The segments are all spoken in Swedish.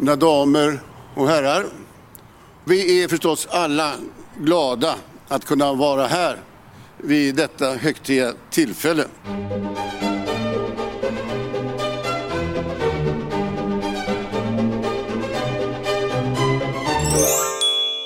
mina damer och herrar. Vi är förstås alla glada att kunna vara här vid detta högtidliga tillfälle.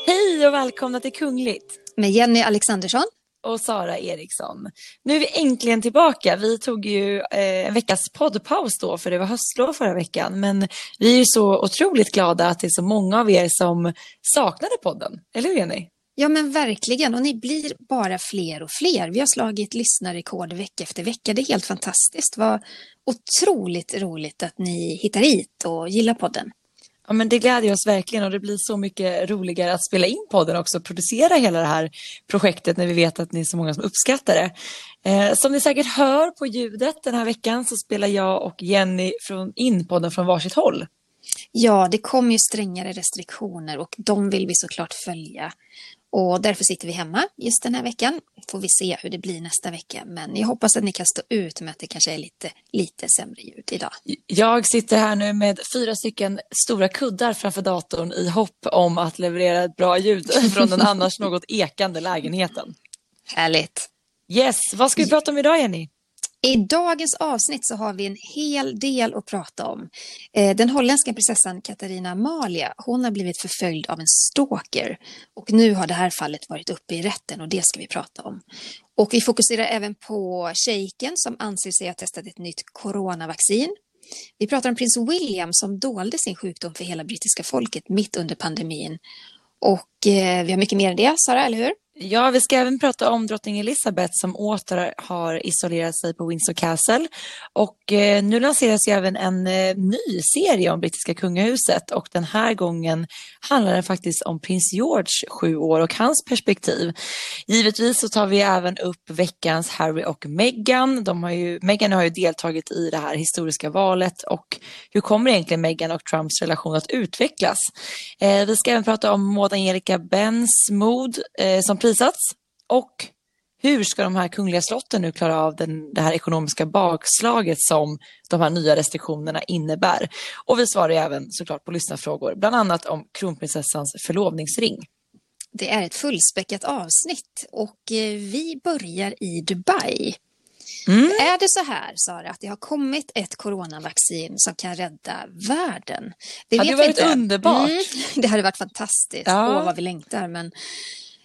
Hej och välkomna till Kungligt med Jenny Alexandersson och Sara Eriksson. Nu är vi äntligen tillbaka. Vi tog ju eh, en veckas poddpaus då för det var höstlov förra veckan. Men vi är ju så otroligt glada att det är så många av er som saknade podden. Eller hur Jenny? Ja men verkligen och ni blir bara fler och fler. Vi har slagit lyssnarrekord vecka efter vecka. Det är helt fantastiskt. Vad otroligt roligt att ni hittar hit och gillar podden. Ja, men det gläder oss verkligen och det blir så mycket roligare att spela in podden också och producera hela det här projektet när vi vet att ni är så många som uppskattar det. Eh, som ni säkert hör på ljudet den här veckan så spelar jag och Jenny från, in podden från varsitt håll. Ja, det kommer ju strängare restriktioner och de vill vi såklart följa. Och därför sitter vi hemma just den här veckan. Får vi se hur det blir nästa vecka. Men jag hoppas att ni kan stå ut med att det kanske är lite, lite sämre ljud idag. Jag sitter här nu med fyra stycken stora kuddar framför datorn i hopp om att leverera ett bra ljud från den annars något ekande lägenheten. Härligt. Yes, vad ska vi prata om idag Jenny? I dagens avsnitt så har vi en hel del att prata om. Eh, den holländska prinsessan Katarina Amalia, hon har blivit förföljd av en stalker och nu har det här fallet varit uppe i rätten och det ska vi prata om. Och vi fokuserar även på shejken som anser sig ha testat ett nytt coronavaccin. Vi pratar om prins William som dolde sin sjukdom för hela brittiska folket mitt under pandemin. Och eh, vi har mycket mer än det, Sara, eller hur? Ja, vi ska även prata om drottning Elizabeth som åter har isolerat sig på Windsor Castle. Och eh, nu lanseras ju även en eh, ny serie om brittiska kungahuset och den här gången handlar det faktiskt om prins George, sju år, och hans perspektiv. Givetvis så tar vi även upp veckans Harry och Meghan. De har ju, Meghan har ju deltagit i det här historiska valet och hur kommer egentligen Meghan och Trumps relation att utvecklas? Eh, vi ska även prata om Maud Angelica Bens mod eh, som prisats och hur ska de här kungliga slotten nu klara av den, det här ekonomiska bakslaget som de här nya restriktionerna innebär? Och vi svarar även såklart på lyssnarfrågor, bland annat om kronprinsessans förlovningsring. Det är ett fullspäckat avsnitt och eh, vi börjar i Dubai. Mm. Är det så här, Sara, att det har kommit ett coronavaccin som kan rädda världen? Det hade varit inte. underbart. Mm, det hade varit fantastiskt. Ja. Åh, vad vi längtar. Men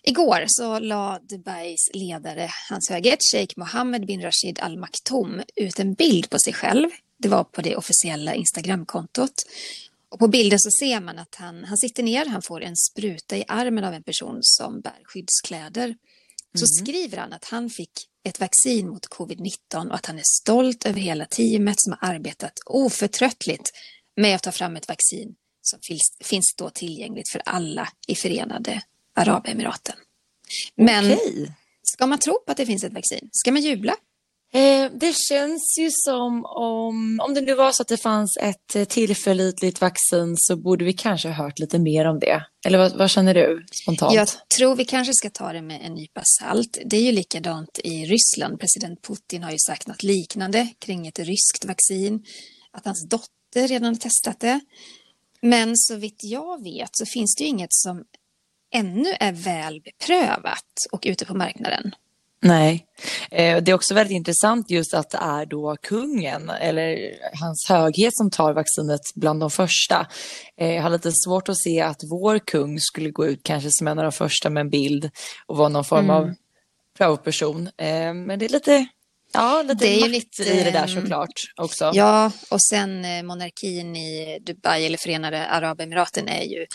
Igår så la Dubais ledare, hans höghet, Sheikh Mohammed bin Rashid Al Maktoum, ut en bild på sig själv. Det var på det officiella Instagramkontot. Och på bilden så ser man att han, han sitter ner, han får en spruta i armen av en person som bär skyddskläder. Så mm. skriver han att han fick ett vaccin mot covid-19 och att han är stolt över hela teamet som har arbetat oförtröttligt med att ta fram ett vaccin som finns, finns då tillgängligt för alla i Förenade Arabemiraten. Men okay. ska man tro på att det finns ett vaccin? Ska man jubla? Eh, det känns ju som om, om det nu var så att det fanns ett eh, tillförlitligt vaccin så borde vi kanske ha hört lite mer om det. Eller vad, vad, känner du spontant? Jag tror vi kanske ska ta det med en nypa salt. Det är ju likadant i Ryssland. President Putin har ju sagt något liknande kring ett ryskt vaccin. Att hans dotter redan har testat det. Men så vitt jag vet så finns det ju inget som ännu är väl beprövat och ute på marknaden. Nej, eh, det är också väldigt intressant just att det är då kungen eller hans höghet som tar vaccinet bland de första. Eh, jag har lite svårt att se att vår kung skulle gå ut kanske som en av de första med en bild och vara någon form mm. av prövoperson. Eh, men det är lite Ja, lite det är makt lite, i det där såklart också. Ja, och sen eh, monarkin i Dubai eller Förenade Arabemiraten är ju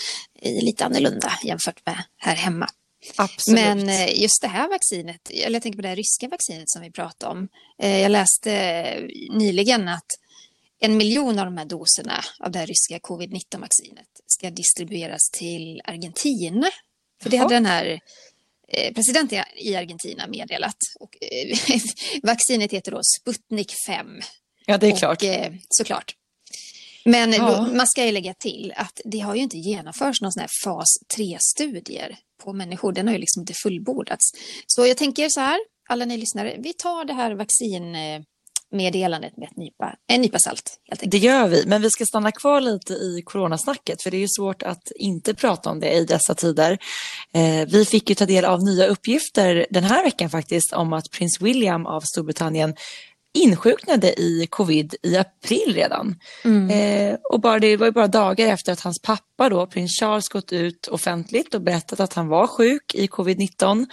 lite annorlunda jämfört med här hemma. Absolut. Men eh, just det här vaccinet, eller jag tänker på det ryska vaccinet som vi pratade om. Eh, jag läste nyligen att en miljon av de här doserna av det här ryska covid-19-vaccinet ska distribueras till Argentina. För det hade den här Eh, president i Argentina meddelat. Och, eh, vaccinet heter då Sputnik 5. Ja, det är klart. Och, eh, såklart. Men ja. då, man ska ju lägga till att det har ju inte genomförts någon sån här fas 3-studier på människor. Den har ju liksom inte fullbordats. Så jag tänker så här, alla ni lyssnare, vi tar det här vaccin meddelandet med ett nypa, en nypa salt. Det gör vi, men vi ska stanna kvar lite i coronasnacket för det är ju svårt att inte prata om det i dessa tider. Eh, vi fick ju ta del av nya uppgifter den här veckan faktiskt om att prins William av Storbritannien insjuknade i covid i april redan. Mm. Eh, och bara, det var ju bara dagar efter att hans pappa då, prins Charles, gått ut offentligt och berättat att han var sjuk i covid-19.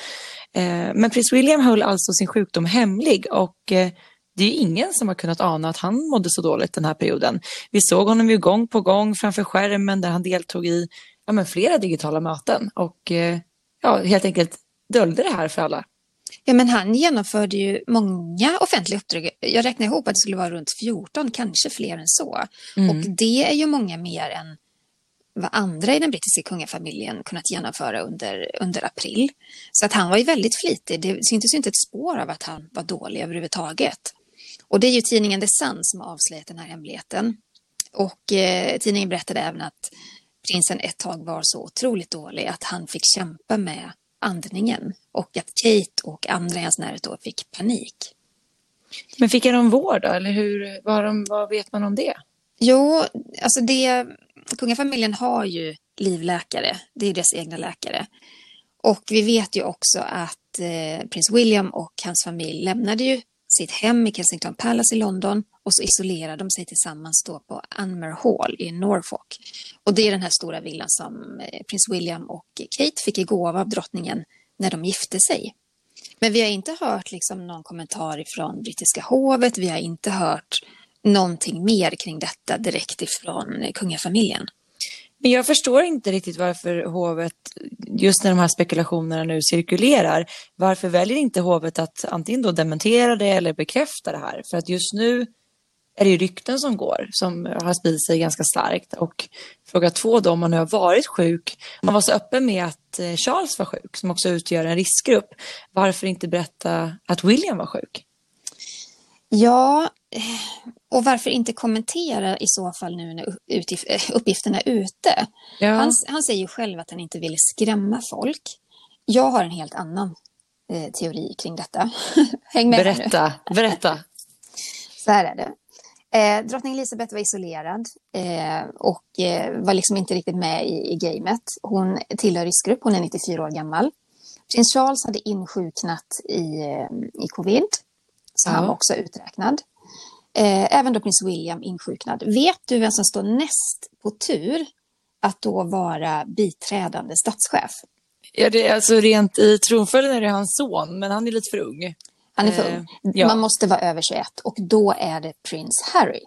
Eh, men prins William höll alltså sin sjukdom hemlig och eh, det är ingen som har kunnat ana att han mådde så dåligt den här perioden. Vi såg honom ju gång på gång framför skärmen där han deltog i ja, men flera digitala möten och eh, ja, helt enkelt döljde det här för alla. Ja, men han genomförde ju många offentliga uppdrag. Jag räknar ihop att det skulle vara runt 14, kanske fler än så. Mm. Och det är ju många mer än vad andra i den brittiska kungafamiljen kunnat genomföra under, under april. Så att han var ju väldigt flitig. Det syntes ju inte ett spår av att han var dålig överhuvudtaget. Och det är ju tidningen The Sun som har avslöjat den här hemligheten. Och eh, tidningen berättade även att prinsen ett tag var så otroligt dålig att han fick kämpa med andningen och att Kate och andra i hans närhet då fick panik. Men fick han vård då, eller hur, vad, vad vet man om det? Jo, alltså det, kungafamiljen har ju livläkare, det är deras egna läkare. Och vi vet ju också att eh, prins William och hans familj lämnade ju sitt hem i Kensington Palace i London och så isolerar de sig tillsammans då på Anmer Hall i Norfolk. Och det är den här stora villan som eh, prins William och Kate fick i gåva av drottningen när de gifte sig. Men vi har inte hört liksom någon kommentar ifrån brittiska hovet, vi har inte hört någonting mer kring detta direkt ifrån kungafamiljen. Men jag förstår inte riktigt varför hovet, just när de här spekulationerna nu cirkulerar, varför väljer inte hovet att antingen då dementera det eller bekräfta det här? För att just nu är det ju rykten som går, som har spridit sig ganska starkt. Och fråga två då, om man nu har varit sjuk, man var så öppen med att eh, Charles var sjuk, som också utgör en riskgrupp. Varför inte berätta att William var sjuk? Ja, och varför inte kommentera i så fall nu när uppgifterna är ute? Ja. Han, han säger ju själv att han inte vill skrämma folk. Jag har en helt annan eh, teori kring detta. Häng med Berätta, nu. berätta. Så här är det. Eh, drottning Elizabeth var isolerad eh, och eh, var liksom inte riktigt med i, i gamet. Hon tillhör riskgrupp, hon är 94 år gammal. Prins Charles hade insjuknat i, eh, i covid, så ja. han var också uträknad. Eh, även då prins William insjuknad. Vet du vem som står näst på tur att då vara biträdande statschef? Ja, det är alltså rent i tronföljden är det hans son, men han är lite för ung. Han är för ung. Eh, ja. Man måste vara över 21 och då är det prins Harry.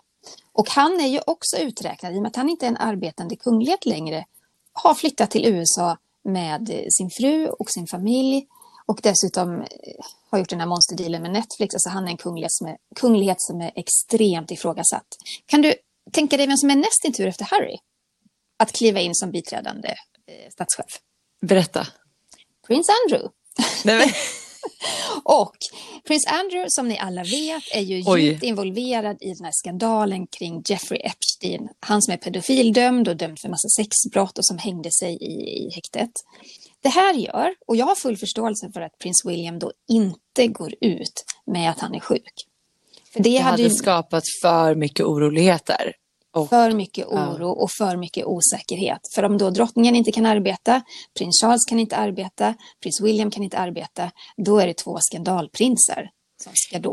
Och han är ju också uträknad i och med att han inte är en arbetande kunglighet längre. Har flyttat till USA med sin fru och sin familj och dessutom eh, har gjort den här monsterdealen med Netflix. Alltså han är en kunglighet som är, kunglighet som är extremt ifrågasatt. Kan du tänka dig vem som är näst i tur efter Harry? Att kliva in som biträdande eh, statschef. Berätta. Prins Andrew. och prins Andrew, som ni alla vet, är ju djupt involverad i den här skandalen kring Jeffrey Epstein. Han som är pedofildömd och dömd för massa sexbrott och som hängde sig i, i häktet. Det här gör, och jag har full förståelse för att prins William då inte går ut med att han är sjuk. För det, det hade, hade skapat för mycket oroligheter. Och, för mycket oro och för mycket osäkerhet. För om då drottningen inte kan arbeta, prins Charles kan inte arbeta, prins William kan inte arbeta, då är det två skandalprinsar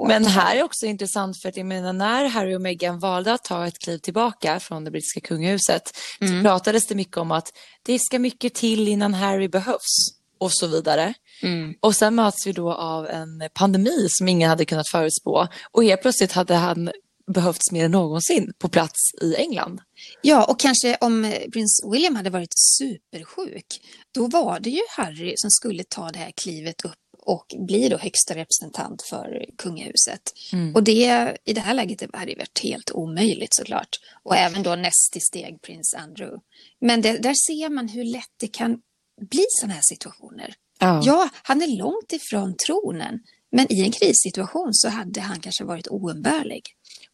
men här är också intressant för att jag menar när Harry och Meghan valde att ta ett kliv tillbaka från det brittiska kungahuset mm. så pratades det mycket om att det ska mycket till innan Harry behövs och så vidare. Mm. Och sen möts vi då av en pandemi som ingen hade kunnat förutspå och helt plötsligt hade han behövts mer än någonsin på plats i England. Ja, och kanske om prins William hade varit supersjuk, då var det ju Harry som skulle ta det här klivet upp och blir då högsta representant för kungahuset. Mm. Och det, i det här läget hade det varit helt omöjligt såklart. Och även då näst i steg prins Andrew. Men det, där ser man hur lätt det kan bli sådana här situationer. Ja. ja, han är långt ifrån tronen, men i en krissituation så hade han kanske varit oumbärlig.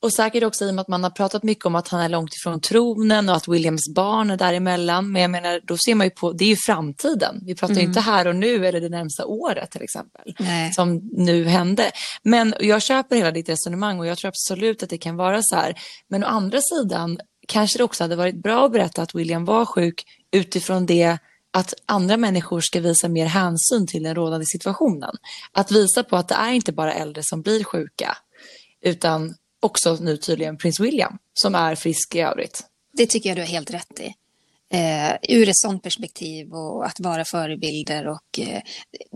Och säkert också i och med att man har pratat mycket om att han är långt ifrån tronen och att Williams barn är däremellan. Men jag menar, då ser man ju på, det är ju framtiden. Vi pratar mm. ju inte här och nu eller det närmsta året till exempel. Nej. Som nu hände. Men jag köper hela ditt resonemang och jag tror absolut att det kan vara så här. Men å andra sidan kanske det också hade varit bra att berätta att William var sjuk utifrån det att andra människor ska visa mer hänsyn till den rådande situationen. Att visa på att det är inte bara äldre som blir sjuka, utan också nu tydligen prins William som är frisk i övrigt. Det tycker jag du har helt rätt i. Eh, ur ett sådant perspektiv och att vara förebilder och eh,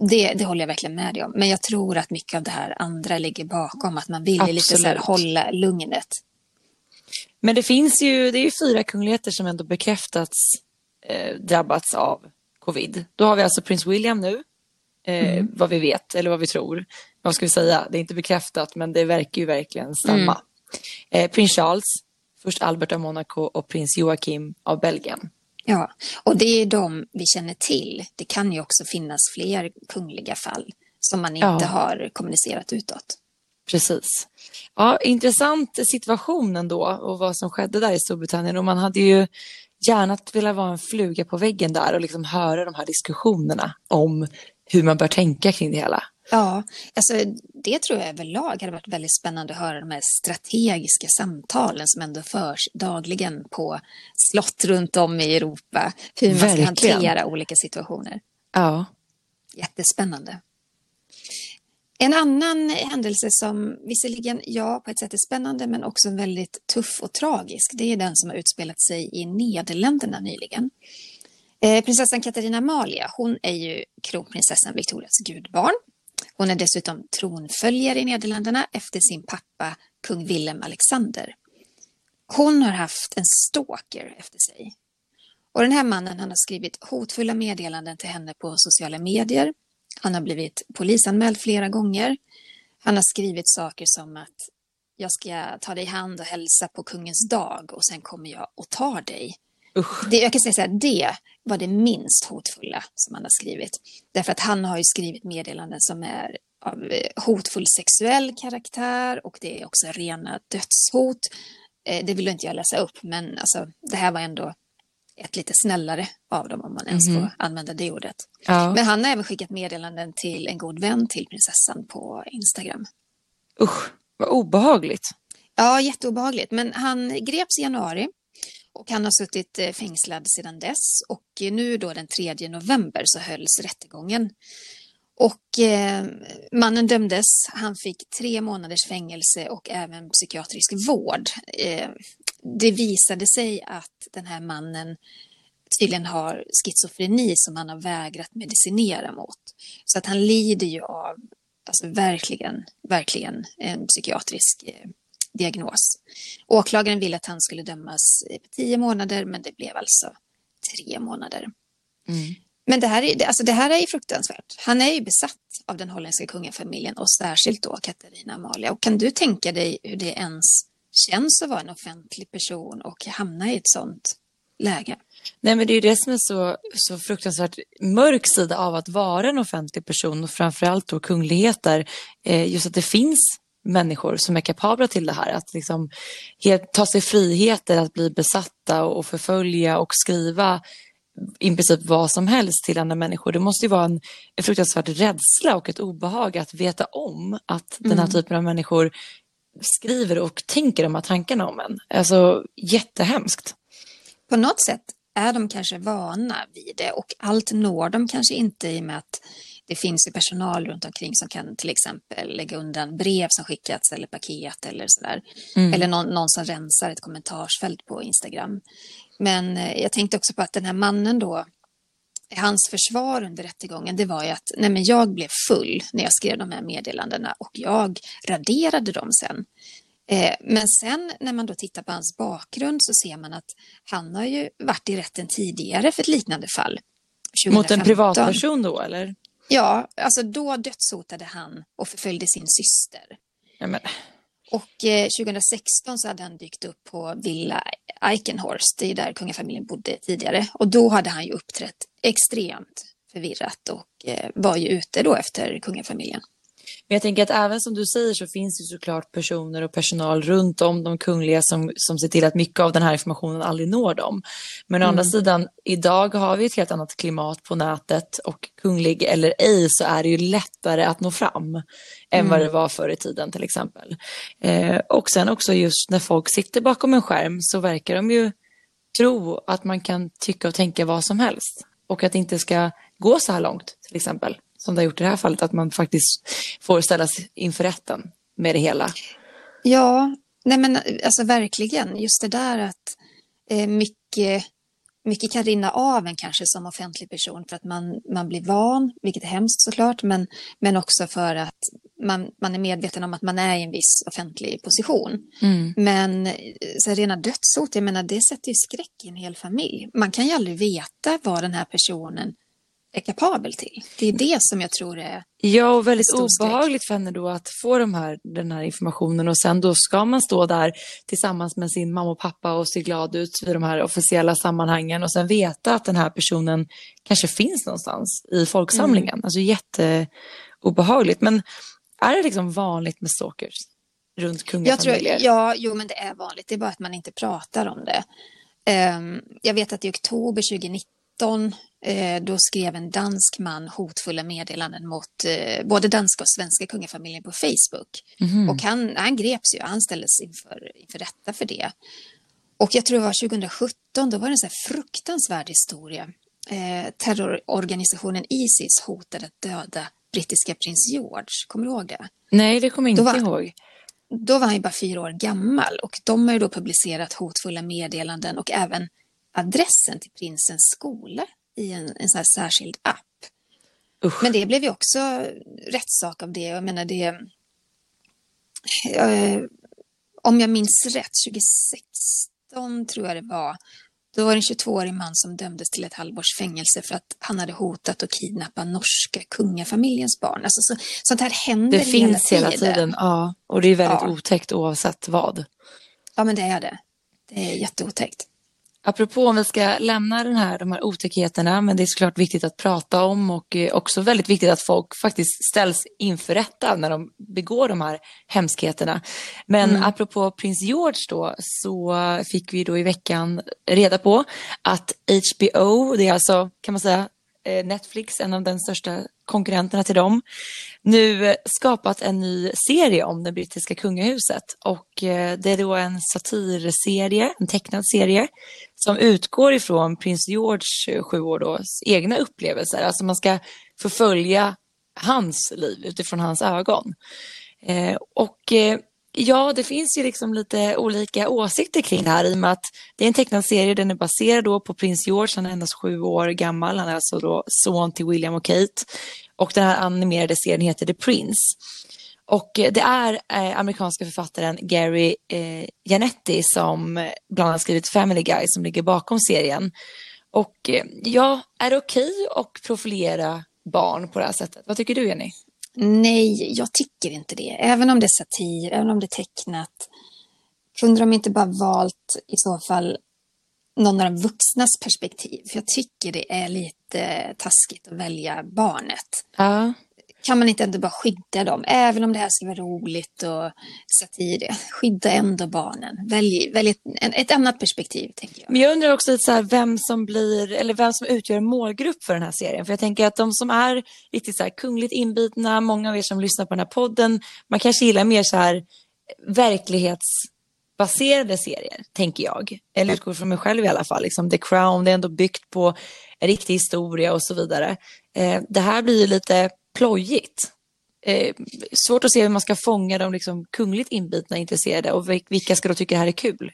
det, det håller jag verkligen med dig om. Men jag tror att mycket av det här andra ligger bakom, att man vill lite så här, hålla lugnet. Men det finns ju, det är ju fyra kungligheter som ändå bekräftats eh, drabbats av covid. Då har vi alltså prins William nu, eh, mm. vad vi vet, eller vad vi tror. Vad ska vi säga? Det är inte bekräftat, men det verkar ju verkligen stämma. Mm. Eh, prins Charles, först Albert av Monaco och prins Joakim av Belgien. Ja, och det är de vi känner till. Det kan ju också finnas fler kungliga fall som man inte ja. har kommunicerat utåt. Precis. Ja, intressant situation ändå och vad som skedde där i Storbritannien. Och man hade ju gärna velat vara en fluga på väggen där och liksom höra de här diskussionerna om hur man bör tänka kring det hela. Ja, alltså det tror jag överlag hade varit väldigt spännande att höra de här strategiska samtalen som ändå förs dagligen på slott runt om i Europa. Hur man Verkligen. ska hantera olika situationer. Ja. Jättespännande. En annan händelse som visserligen, ja, på ett sätt är spännande men också väldigt tuff och tragisk, det är den som har utspelat sig i Nederländerna nyligen. Eh, prinsessan Katarina Amalia, hon är ju kronprinsessan Victorias gudbarn. Hon är dessutom tronföljare i Nederländerna efter sin pappa kung Willem Alexander. Hon har haft en stalker efter sig. Och den här mannen han har skrivit hotfulla meddelanden till henne på sociala medier han har blivit polisanmäld flera gånger. Han har skrivit saker som att jag ska ta dig i hand och hälsa på kungens dag och sen kommer jag och tar dig. Det, jag kan säga så här, det var det minst hotfulla som han har skrivit. Därför att han har ju skrivit meddelanden som är av eh, hotfull sexuell karaktär och det är också rena dödshot. Eh, det vill inte jag läsa upp, men alltså, det här var ändå ett lite snällare av dem om man ens mm. får använda det ordet. Ja. Men han har även skickat meddelanden till en god vän till prinsessan på Instagram. Usch, vad obehagligt. Ja, jätteobehagligt. Men han greps i januari och han har suttit eh, fängslad sedan dess och eh, nu då den 3 november så hölls rättegången. Och eh, mannen dömdes, han fick tre månaders fängelse och även psykiatrisk vård. Eh, det visade sig att den här mannen tydligen har schizofreni som han har vägrat medicinera mot. Så att han lider ju av, alltså verkligen, verkligen en psykiatrisk eh, diagnos. Åklagaren ville att han skulle dömas på tio månader, men det blev alltså tre månader. Mm. Men det här, är, alltså det här är ju fruktansvärt. Han är ju besatt av den holländska kungafamiljen och särskilt då Katarina Amalia. Och kan du tänka dig hur det ens känns att vara en offentlig person och hamna i ett sånt läge? Nej, men det är ju det som är så, så fruktansvärt mörk sida av att vara en offentlig person och framförallt då kungligheter. Eh, just att det finns människor som är kapabla till det här. Att liksom ta sig friheter att bli besatta och förfölja och skriva i princip vad som helst till andra människor. Det måste ju vara en, fruktansvärd rädsla och ett obehag att veta om att mm. den här mm. typen av människor skriver och tänker de här tankarna om en. Alltså jättehemskt. På något sätt är de kanske vana vid det och allt når de kanske inte i och med att det finns ju personal runt omkring som kan till exempel lägga undan brev som skickats eller paket eller sådär. Mm. Eller någon, någon som rensar ett kommentarsfält på Instagram. Men eh, jag tänkte också på att den här mannen då, hans försvar under rättegången, det var ju att nej men jag blev full när jag skrev de här meddelandena och jag raderade dem sen. Eh, men sen när man då tittar på hans bakgrund så ser man att han har ju varit i rätten tidigare för ett liknande fall. 2015. Mot en privatperson då eller? Ja, alltså då dödshotade han och förföljde sin syster. Ja, men... Och eh, 2016 så hade han dykt upp på Villa Eichenhorst, det är där kungafamiljen bodde tidigare. Och då hade han ju uppträtt extremt förvirrat och eh, var ju ute då efter kungafamiljen. Men jag tänker att även som du säger så finns det såklart personer och personal runt om de kungliga som, som ser till att mycket av den här informationen aldrig når dem. Men å andra mm. sidan, idag har vi ett helt annat klimat på nätet och kunglig eller ej så är det ju lättare att nå fram än mm. vad det var förr i tiden till exempel. Eh, och sen också just när folk sitter bakom en skärm så verkar de ju tro att man kan tycka och tänka vad som helst och att det inte ska gå så här långt till exempel som det har gjort i det här fallet, att man faktiskt får ställas inför rätten med det hela. Ja, nej men alltså verkligen, just det där att eh, mycket, mycket kan rinna av en kanske som offentlig person för att man, man blir van, vilket är hemskt såklart, men, men också för att man, man är medveten om att man är i en viss offentlig position. Mm. Men så rena dödshot, jag menar det sätter ju skräck i en hel familj. Man kan ju aldrig veta vad den här personen är kapabel till. Det är det som jag tror är Ja, och väldigt obehagligt för henne då att få de här, den här informationen och sen då ska man stå där tillsammans med sin mamma och pappa och se glad ut vid de här officiella sammanhangen och sen veta att den här personen kanske finns någonstans i folksamlingen. Mm. Alltså jätteobehagligt. Men är det liksom vanligt med stalkers runt kungafamiljer? Ja, jo men det är vanligt. Det är bara att man inte pratar om det. Um, jag vet att i oktober 2019 Eh, då skrev en dansk man hotfulla meddelanden mot eh, både danska och svenska kungafamiljen på Facebook. Mm. Och han, han greps ju, han ställdes inför, inför rätta för det. Och jag tror det var 2017, då var det en så fruktansvärd historia. Eh, terrororganisationen Isis hotade att döda brittiska prins George. Kommer du ihåg det? Nej, det kommer jag inte var, ihåg. Då var han ju bara fyra år gammal och de har ju då publicerat hotfulla meddelanden och även adressen till prinsens skola i en, en sån särskild app. Usch. Men det blev ju också rättssak av det. Jag menar det... Eh, om jag minns rätt, 2016 tror jag det var, då var det en 22-årig man som dömdes till ett halvårs fängelse för att han hade hotat att kidnappa norska kungafamiljens barn. Alltså, så, sånt här händer det hela finns hela tiden. Ja, och det är väldigt ja. otäckt oavsett vad. Ja, men det är det. Det är jätteotäckt. Apropå om vi ska lämna den här, de här otäckheterna, men det är såklart viktigt att prata om och eh, också väldigt viktigt att folk faktiskt ställs inför rätta när de begår de här hemskheterna. Men mm. apropå prins George då, så fick vi då i veckan reda på att HBO, det är alltså, kan man säga, eh, Netflix, en av den största konkurrenterna till dem, nu skapat en ny serie om det brittiska kungahuset. Och eh, det är då en satirserie, en tecknad serie, som utgår ifrån prins George, eh, sju år då, egna upplevelser. Alltså man ska förfölja hans liv utifrån hans ögon. Eh, och eh, Ja, det finns ju liksom lite olika åsikter kring det här i och med att det är en tecknad serie, den är baserad då på prins George, han är endast sju år gammal, han är alltså då son till William och Kate. Och den här animerade serien heter The Prince. Och det är eh, amerikanska författaren Gary eh, Janetti som bland annat skrivit Family Guy som ligger bakom serien. Och eh, ja, är det okej okay att profilera barn på det här sättet? Vad tycker du Jenny? Nej, jag tycker inte det. Även om det är satir, även om det är tecknat. Kunde de inte bara valt i så fall någon av de vuxnas perspektiv? För jag tycker det är lite taskigt att välja barnet. Ja kan man inte ändå bara skydda dem? Även om det här ska vara roligt och satir, skydda ändå barnen. Välj, välj ett, ett annat perspektiv, tänker jag. Men jag undrar också så här, vem som blir, eller vem som utgör målgrupp för den här serien. För jag tänker att de som är riktigt så här kungligt inbitna, många av er som lyssnar på den här podden, man kanske gillar mer så här verklighetsbaserade serier, tänker jag. Eller utgår från mig själv i alla fall. Liksom The Crown, det är ändå byggt på en riktig historia och så vidare. Eh, det här blir ju lite plojigt. Eh, svårt att se hur man ska fånga de liksom kungligt inbitna intresserade och vilka ska då tycka det här är kul?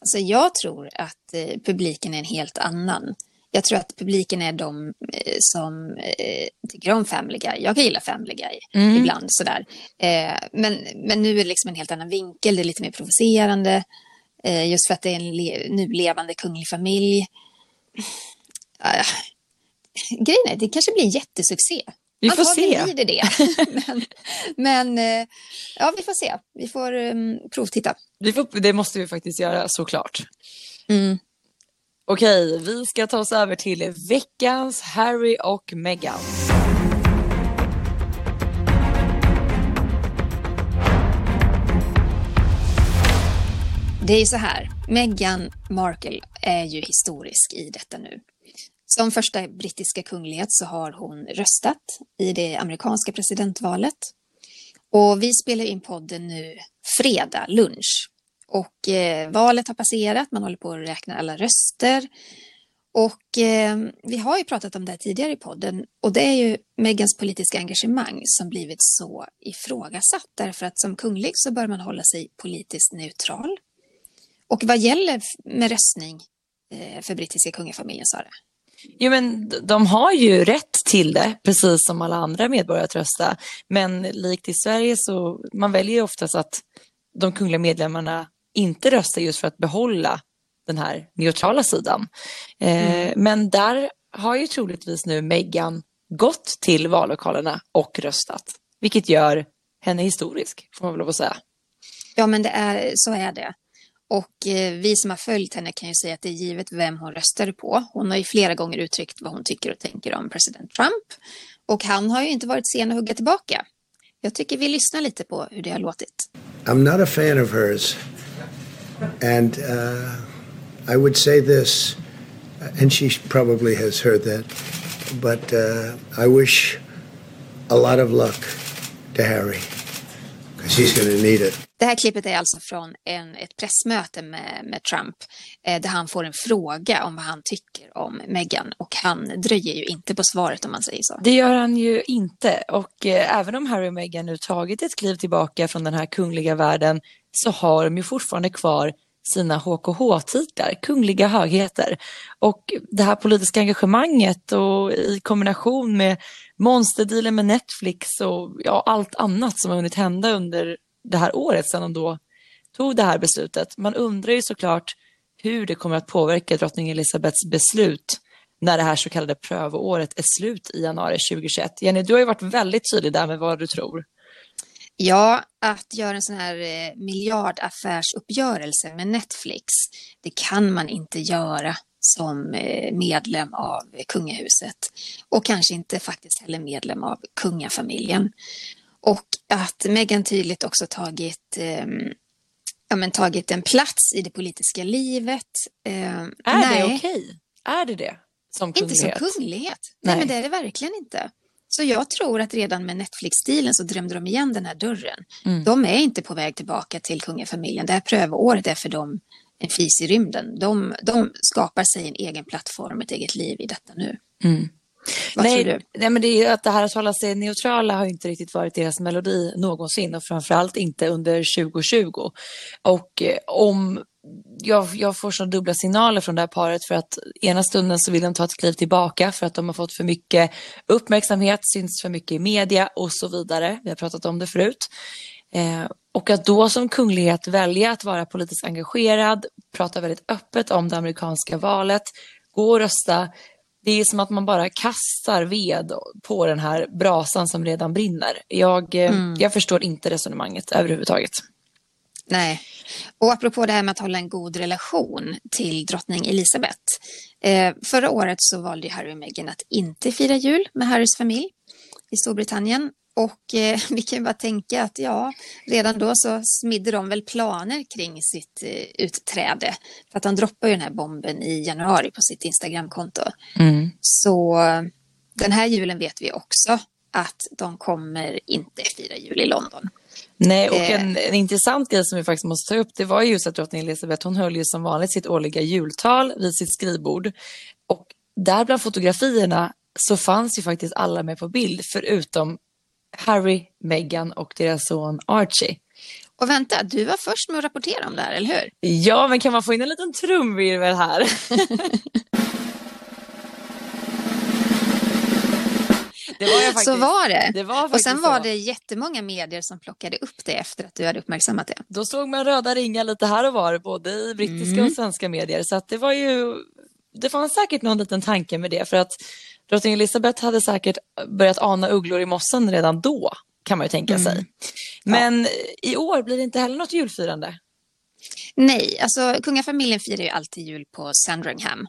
Alltså jag tror att eh, publiken är en helt annan. Jag tror att publiken är de eh, som eh, tycker om Family Guy. Jag kan gilla Family Guy mm. ibland sådär. Eh, men, men nu är det liksom en helt annan vinkel, det är lite mer provocerande. Eh, just för att det är en le nu levande kunglig familj. Uh, grejen är, det kanske blir en jättesuccé. Vi får se. det det. men, men, eh, ja, vi får se. Vi får um, provtitta. Vi får, det måste vi faktiskt göra såklart. Mm. Okej, vi ska ta oss över till veckans Harry och Meghan. Det är så här, Meghan Markle är ju historisk i detta nu. Som första brittiska kunglighet så har hon röstat i det amerikanska presidentvalet. Och vi spelar in podden nu fredag lunch. Och eh, valet har passerat, man håller på att räkna alla röster. Och eh, vi har ju pratat om det här tidigare i podden och det är ju Megans politiska engagemang som blivit så ifrågasatt därför att som kunglig så bör man hålla sig politiskt neutral. Och vad gäller med röstning eh, för brittiska kungafamiljen, Sara? Jo, men de har ju rätt till det, precis som alla andra medborgare att rösta. Men likt i Sverige så man väljer ju oftast att de kungliga medlemmarna inte röstar just för att behålla den här neutrala sidan. Eh, mm. Men där har ju troligtvis nu Meghan gått till vallokalerna och röstat, vilket gör henne historisk, får man väl lov att säga. Ja, men det är, så är det. Och eh, vi som har följt henne kan ju säga att det är givet vem hon röstade på. Hon har ju flera gånger uttryckt vad hon tycker och tänker om president Trump. Och han har ju inte varit sen att hugga tillbaka. Jag tycker vi lyssnar lite på hur det har låtit. I'm not a fan of hers. And uh, I would say this, uh, and she probably has heard that, but uh, I wish a lot of luck to Harry. Because he's going to need it. Det här klippet är alltså från en, ett pressmöte med, med Trump eh, där han får en fråga om vad han tycker om Meghan och han dröjer ju inte på svaret om man säger så. Det gör han ju inte och eh, även om Harry och Meghan nu tagit ett kliv tillbaka från den här kungliga världen så har de ju fortfarande kvar sina HKH-titlar, kungliga högheter. Och det här politiska engagemanget och i kombination med monsterdealen med Netflix och ja, allt annat som har hunnit hända under det här året sedan de då tog det här beslutet. Man undrar ju såklart hur det kommer att påverka drottning Elizabeths beslut när det här så kallade prövoåret är slut i januari 2021. Jenny, du har ju varit väldigt tydlig där med vad du tror. Ja, att göra en sån här eh, miljardaffärsuppgörelse med Netflix, det kan man inte göra som eh, medlem av kungahuset och kanske inte faktiskt heller medlem av kungafamiljen. Och att Meghan tydligt också tagit, eh, ja, men tagit en plats i det politiska livet. Eh, är nej. det okej? Okay? Är det det? Som kunglighet? Inte som kunglighet. Nej. nej, men det är det verkligen inte. Så jag tror att redan med Netflix-stilen så drömde de igen den här dörren. Mm. De är inte på väg tillbaka till kungafamiljen. Det här prövåret är för dem en fis i rymden. De, de skapar sig en egen plattform, ett eget liv i detta nu. Mm. Vad nej, tror du? Nej, men det, är att det här att hålla sig neutrala har inte riktigt varit deras melodi någonsin och framförallt inte under 2020. Och eh, om jag, jag får så dubbla signaler från det här paret för att ena stunden så vill de ta ett kliv tillbaka för att de har fått för mycket uppmärksamhet, syns för mycket i media och så vidare. Vi har pratat om det förut. Eh, och att då som kunglighet välja att vara politiskt engagerad, prata väldigt öppet om det amerikanska valet, gå och rösta, det är som att man bara kastar ved på den här brasan som redan brinner. Jag, eh, mm. jag förstår inte resonemanget överhuvudtaget. Nej, och apropå det här med att hålla en god relation till drottning Elizabeth. Eh, förra året så valde Harry och Meghan att inte fira jul med Harrys familj i Storbritannien. Och eh, vi kan ju bara tänka att ja, redan då så smidde de väl planer kring sitt eh, utträde. För att han droppade ju den här bomben i januari på sitt Instagramkonto. Mm. Så den här julen vet vi också att de kommer inte fira jul i London. Nej, och eh. en, en, intressant grej som vi faktiskt måste ta upp, det var just att drottning Elizabeth, hon höll ju som vanligt sitt årliga jultal vid sitt skrivbord. Och där bland fotografierna så fanns ju faktiskt alla med på bild, förutom Harry, Meghan och deras son Archie. Och vänta, du var först med att rapportera om det här, eller hur? Ja, men kan man få in en liten trumvirvel här? Det var faktiskt, så var det. det var och sen var så. det jättemånga medier som plockade upp det efter att du hade uppmärksammat det. Då såg man röda ringar lite här och var, både i brittiska mm. och svenska medier. Så att det var ju, det fanns säkert någon liten tanke med det. För att drottning Elizabeth hade säkert börjat ana ugglor i mossen redan då, kan man ju tänka mm. sig. Men ja. i år blir det inte heller något julfirande. Nej, alltså kungafamiljen firar ju alltid jul på Sandringham.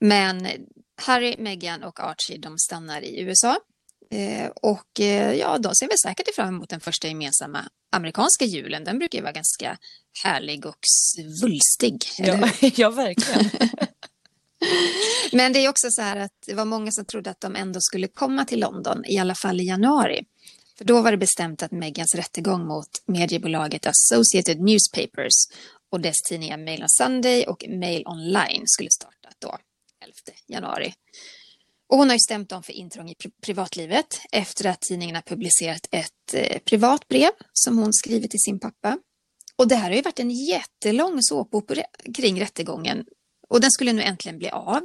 Men Harry, Meghan och Archie de stannar i USA Eh, och eh, ja, de ser väl säkert fram emot den första gemensamma amerikanska julen. Den brukar ju vara ganska härlig och svulstig. Ja, ja, verkligen. Men det är också så här att det var många som trodde att de ändå skulle komma till London, i alla fall i januari. För då var det bestämt att Megans rättegång mot mediebolaget Associated Newspapers och dess tidningar Mail on Sunday och Mail Online skulle starta då, 11 januari. Och hon har ju stämt dem för intrång i privatlivet efter att tidningarna publicerat ett eh, privat brev som hon skrivit till sin pappa. Och det här har ju varit en jättelång såpopera kring rättegången och den skulle nu äntligen bli av.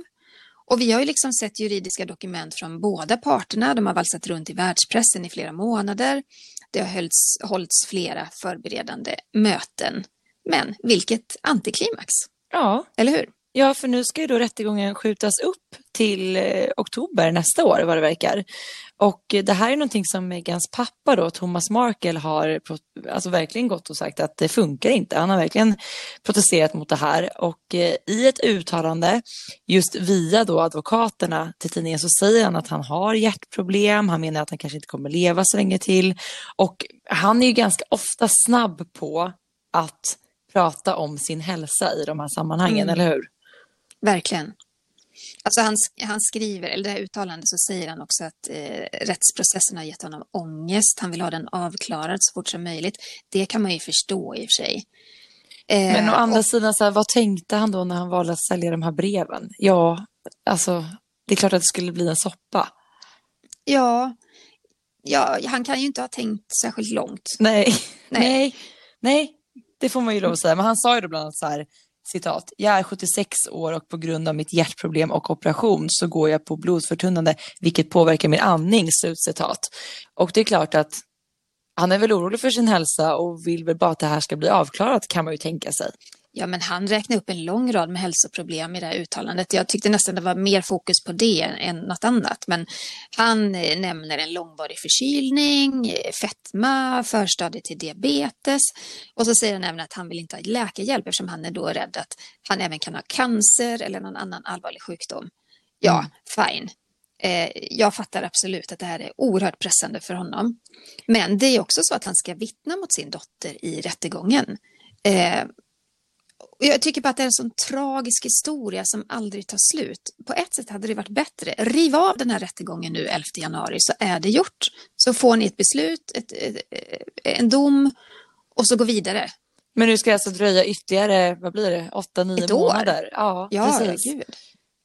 Och vi har ju liksom sett juridiska dokument från båda parterna. De har valsat runt i världspressen i flera månader. Det har hållits, hållits flera förberedande möten. Men vilket antiklimax! Ja. Eller hur? Ja, för nu ska ju då rättegången skjutas upp till eh, oktober nästa år vad det verkar. Och det här är någonting som Megans pappa då, Thomas Markle, har alltså verkligen gått och sagt att det funkar inte. Han har verkligen protesterat mot det här och eh, i ett uttalande just via då advokaterna till tidningen så säger han att han har hjärtproblem. Han menar att han kanske inte kommer leva så länge till och han är ju ganska ofta snabb på att prata om sin hälsa i de här sammanhangen, mm. eller hur? Verkligen. Alltså han, han skriver, eller det här uttalandet så säger han också att eh, rättsprocessen har gett honom ångest. Han vill ha den avklarad så fort som möjligt. Det kan man ju förstå i och för sig. Eh, Men å andra och, sidan, så här, vad tänkte han då när han valde att sälja de här breven? Ja, alltså, det är klart att det skulle bli en soppa. Ja, ja han kan ju inte ha tänkt särskilt långt. Nej, nej, nej, det får man ju lov att säga. Men han sa ju då bland annat så här, citat, jag är 76 år och på grund av mitt hjärtproblem och operation så går jag på blodförtunnande vilket påverkar min andning, slutcitat. Och det är klart att han är väl orolig för sin hälsa och vill väl bara att det här ska bli avklarat kan man ju tänka sig. Ja, men han räknade upp en lång rad med hälsoproblem i det här uttalandet. Jag tyckte nästan det var mer fokus på det än något annat. Men han eh, nämner en långvarig förkylning, eh, fetma, förstadiet till diabetes. Och så säger han även att han vill inte ha läkarhjälp eftersom han är då rädd att han även kan ha cancer eller någon annan allvarlig sjukdom. Ja, mm. fine. Eh, jag fattar absolut att det här är oerhört pressande för honom. Men det är också så att han ska vittna mot sin dotter i rättegången. Jag tycker bara att det är en sån tragisk historia som aldrig tar slut. På ett sätt hade det varit bättre. Riv av den här rättegången nu 11 januari så är det gjort. Så får ni ett beslut, ett, ett, en dom och så gå vidare. Men nu ska det alltså dröja ytterligare, vad blir det, åtta, nio månader? Ja, ja precis. Gud.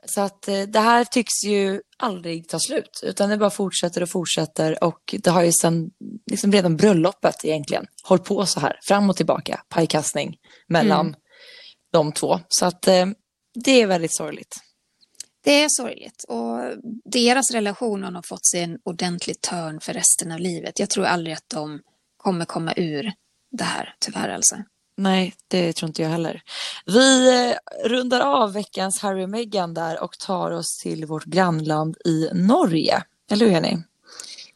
Så att eh, det här tycks ju aldrig ta slut, utan det bara fortsätter och fortsätter och det har ju sedan liksom redan bröllopet egentligen hållit på så här, fram och tillbaka, pajkastning mellan mm de två. Så att eh, det är väldigt sorgligt. Det är sorgligt och deras relation har nog fått sig en ordentlig törn för resten av livet. Jag tror aldrig att de kommer komma ur det här, tyvärr alltså. Nej, det tror inte jag heller. Vi eh, rundar av veckans Harry och Meghan där och tar oss till vårt grannland i Norge. Eller hur Jenny?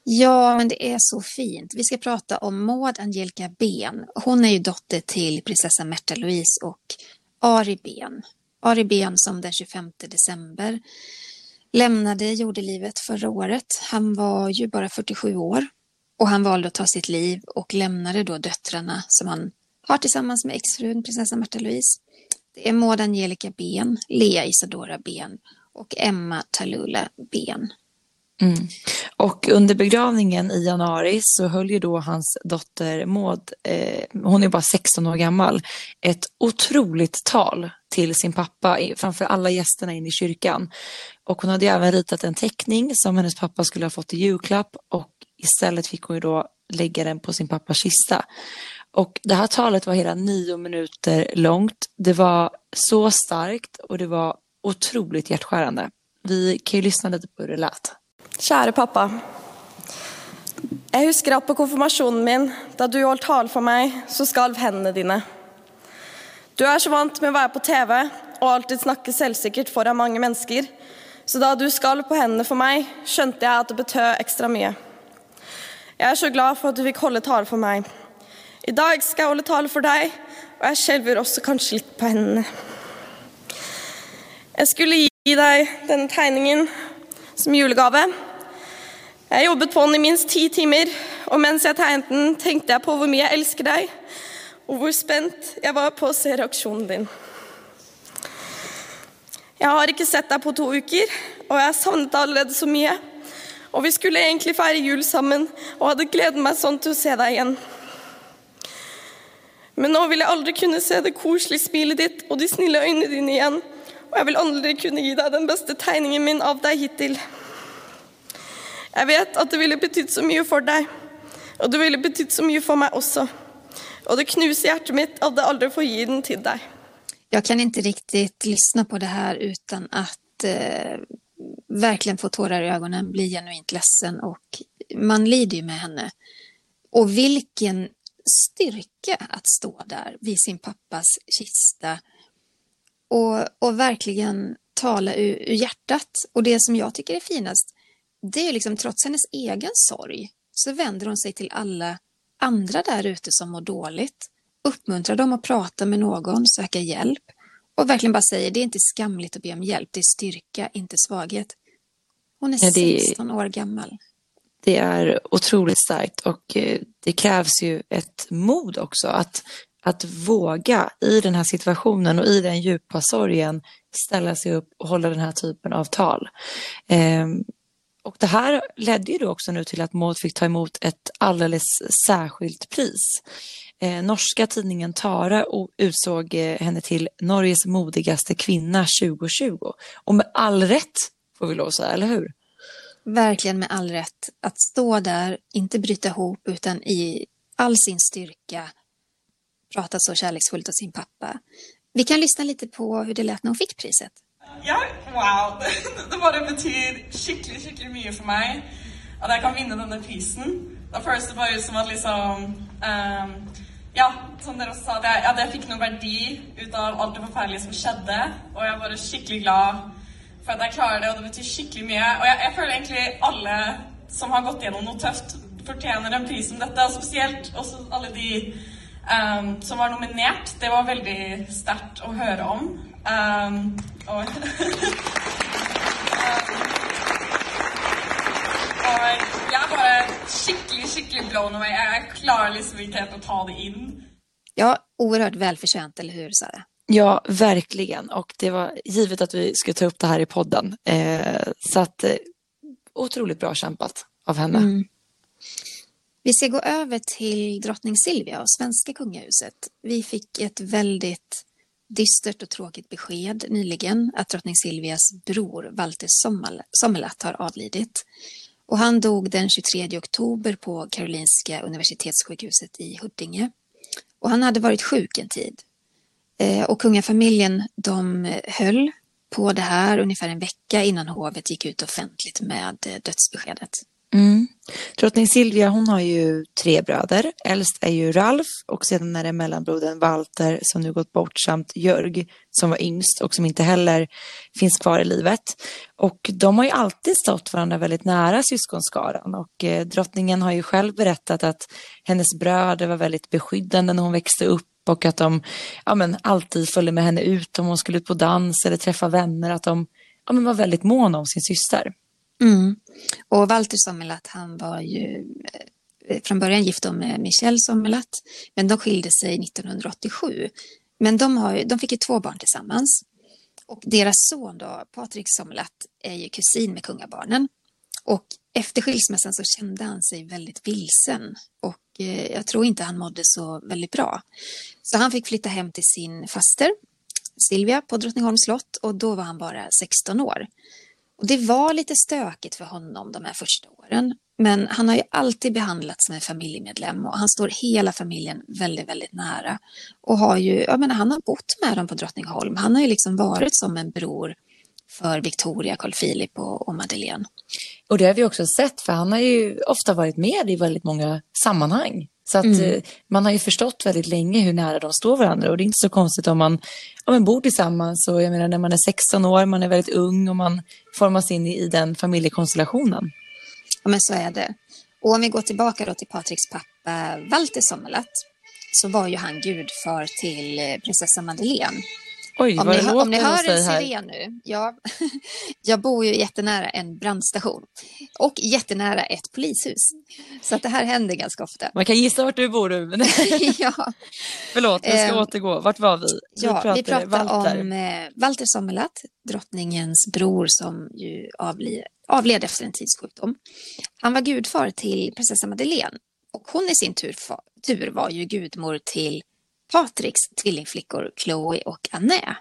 Ja, men det är så fint. Vi ska prata om Maud Angelica Ben. Hon är ju dotter till prinsessa Märta Louise och Ari Ben. Ari Ben som den 25 december lämnade jordelivet förra året. Han var ju bara 47 år och han valde att ta sitt liv och lämnade då döttrarna som han har tillsammans med exfrun prinsessa Märta Louise. Det är Maud Angelica Ben, Lea Isadora Ben och Emma Talula Ben. Mm. Och under begravningen i januari så höll ju då hans dotter Maud, eh, hon är bara 16 år gammal, ett otroligt tal till sin pappa framför alla gästerna in i kyrkan. Och hon hade även ritat en teckning som hennes pappa skulle ha fått i julklapp och istället fick hon ju då lägga den på sin pappas kista. Och det här talet var hela nio minuter långt. Det var så starkt och det var otroligt hjärtskärande. Vi kan ju lyssna lite på hur det lät. Kära pappa. Jeg husker at på konfirmasjonen min, da du holdt tale for meg, så skalv hendene dine. Du er så vant med å være på TV og alltid snakke selvsikkert foran mange mennesker, så da du skalv på hendene for meg, skjønte jeg at det betød ekstra mye. Jeg er så glad for at du fikk holde tale for meg. I dag skal jeg holde tale for deg, og jeg skjelver også kanskje litt på hendene. Jeg skulle gi deg denne tegningen som julegave. Jeg jobbet på honom i minst ti timer, og mens jeg tegnet den, tenkte jeg på hvor mye jeg elsker deg, og hvor spent jeg var på å se reaksjonen din. Jeg har ikke sett deg på to uker, og jeg har savnet deg allerede så mye. Og vi skulle egentlig feire jul sammen, og hadde gledet meg sånn til å se deg igjen. Men nå vil jeg aldri kunne se det koselige smilet ditt og de snille øynene dine igjen. Og jeg vil aldri kunne gi deg den beste tegningen min av deg hittil. Jeg vet at det ville betydd så mye for deg, og det ville betydd så mye for meg også. Och det knuser hjärtat mitt att jag aldrig får ge den till dig. Jag kan inte riktigt lyssna på det här utan att eh, verkligen få tårar i ögonen, bli genuint ledsen och man lider ju med henne. Och vilken styrka att stå där vid sin pappas kista och, och verkligen tala ur, ur hjärtat. Och det som jag tycker är finast, det är liksom trots hennes egen sorg så vänder hon sig till alla andra där ute som mår dåligt, uppmuntrar dem att prata med någon, söka hjälp och verkligen bara säger det är inte skamligt att be om hjälp, det är styrka, inte svaghet. Hon är ja, det, 16 år gammal. Det är otroligt starkt och eh, det krävs ju ett mod också att, att våga i den här situationen och i den djupa sorgen ställa sig upp och hålla den här typen av tal. Ehm, och det här ledde ju då också nu till att Maud fick ta emot ett alldeles särskilt pris. Eh, norska tidningen Tara utsåg eh, henne till Norges modigaste kvinna 2020. Och med all rätt får vi lov att säga, eller hur? Verkligen med all rätt. Att stå där, inte bryta ihop utan i all sin styrka prata så kärleksfullt om sin pappa. Vi kan lyssna lite på hur det lät när hon fick priset. Ja, wow. Det bare betyr skikkelig, skikkelig mye for meg at jeg kan vinne denne prisen. Da føles det bare ut som at liksom um, Ja, som dere også sa, at jeg, at jeg fikk noe verdi ut av alt det forferdelige som skjedde. Og jeg er bare skikkelig glad for at jeg klarer det, og det betyr skikkelig mye. Og jeg, jeg føler egentlig alle som har gått gjennom noe tøft, fortjener en pris som dette. Og spesielt også alle de um, som var nominert. Det var veldig sterkt å høre om. Um, og, um, og jeg er bare skikkelig, skikkelig blown away. Jeg klarar liksom inte att ta det in. Ja, oerhört välförtjänt, eller hur Sara? Ja, verkligen. Och det var givet att vi skulle ta upp det här i podden. Eh, så att eh, otroligt bra kämpat av henne. Mm. Vi ska gå över till drottning Silvia och svenska kungahuset. Vi fick ett väldigt dystert och tråkigt besked nyligen att drottning Silvias bror Walter Sommerlath har avlidit. Och han dog den 23 oktober på Karolinska Universitetssjukhuset i Huddinge. Och han hade varit sjuk en tid. Eh, och kungafamiljen de höll på det här ungefär en vecka innan hovet gick ut offentligt med eh, dödsbeskedet. Mm. Drottning Silvia hon har ju tre bröder. Äldst är ju Ralf och sedan är det mellanbrodern Walter som nu gått bort samt Jörg som var yngst och som inte heller finns kvar i livet. Och de har ju alltid stått varandra väldigt nära syskonskaran och eh, drottningen har ju själv berättat att hennes bröder var väldigt beskyddande när hon växte upp och att de ja, men, alltid följde med henne ut om hon skulle ut på dans eller träffa vänner. Att de ja, men, var väldigt måna om sin syster. Mm. Och Walter Sommerlath, han var ju eh, från början gift med Michelle Sommerlath, men de skilde sig 1987. Men de, har, de fick ju två barn tillsammans. Och deras son då, Patrik Sommerlath, är ju kusin med kungabarnen. Och efter skilsmässan så kände han sig väldigt vilsen och eh, jag tror inte han mådde så väldigt bra. Så han fick flytta hem till sin faster Silvia på Drottningholms slott och då var han bara 16 år. Och det var lite stökigt för honom de här första åren. Men han har ju alltid behandlats som en familjemedlem och han står hela familjen väldigt, väldigt nära. Och har ju, jag menar, han har bott med dem på Drottningholm. Han har ju liksom varit som en bror för Victoria, Carl Philip och, och Madeleine. Och det har vi också sett, för han har ju ofta varit med i väldigt många sammanhang. Så att mm. Eh, man har ju förstått väldigt länge hur nära de står varandra och det är inte så konstigt om man, om man bor tillsammans och jag menar när man är 16 år, man är väldigt ung och man formas in i, i den familjekonstellationen. Ja men så är det. Och om vi går tillbaka då till Patriks pappa Walter Sommerlath så var ju han gudfar till eh, prinsessa Madeleine. Oj, om, ni, hör- om ni hör en siren nu, ja, jag bor ju jättenära en brandstation och jättenära ett polishus. Så att det här händer ganska ofta. Man kan gissa vart du bor nu, men ja, förlåt, vi ska Ehm, återgå. Vart var vi? ja, vi pratar Walter. om eh, Walter Sommerlath, drottningens bror som ju avli, avled efter en tidssjukdom. Han var gudfar till prinsessa Madeleine och hon i sin tur, tur var ju gudmor till Patriks tvillingflickor Chloe och Anne.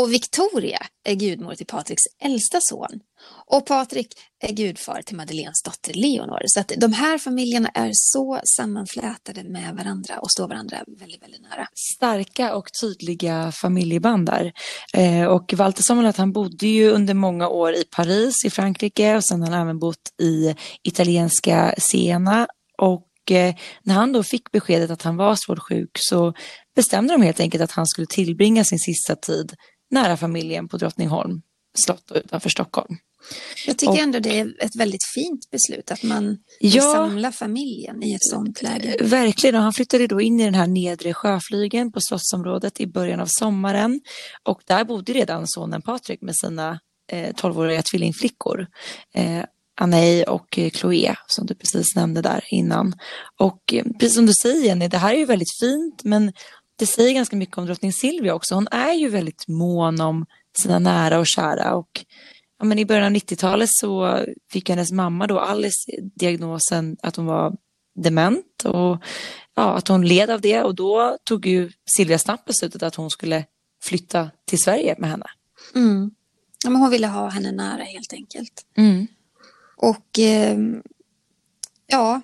Och Victoria är gudmor till Patriks äldsta son. Och Patrik är gudfar till Madeleines dotter Leonor. Så att de här familjerna är så sammanflätade med varandra och står varandra väldigt, väldigt nära. starka och tydliga familjeband där. Eh, och Walter Sommerlath han bodde ju under många år i Paris i Frankrike och sen har han även bott i italienska Siena. Och när han då fick beskedet att han var svårt sjuk så bestämde de helt enkelt att han skulle tillbringa sin sista tid nära familjen på Drottningholm slott utanför Stockholm. Jag tycker Och- ändå det är ett väldigt fint beslut att man Ja. vill samla familjen i ett sånt läge. Verkligen, och han flyttade då in i den här nedre sjöflygen på slottsområdet i början av sommaren. Och där bodde redan sonen Patrik med sina eh, 12-åriga tvillingflickor. Eh, Anei och eh, Chloé som du precis nämnde där innan. Och eh, precis som du säger Jenny, det här är ju väldigt fint men det säger ganska mycket om drottning Silvia också. Hon är ju väldigt mån om sina nära och kära och ja, men i början av 90-talet så fick hennes mamma då Alice diagnosen att hon var dement och ja, att hon led av det och då tog ju Silvia snabbt beslutet att hon skulle flytta till Sverige med henne. Mm. Ja, men hon ville ha henne nära helt enkelt. Mm. Och ehm, ja,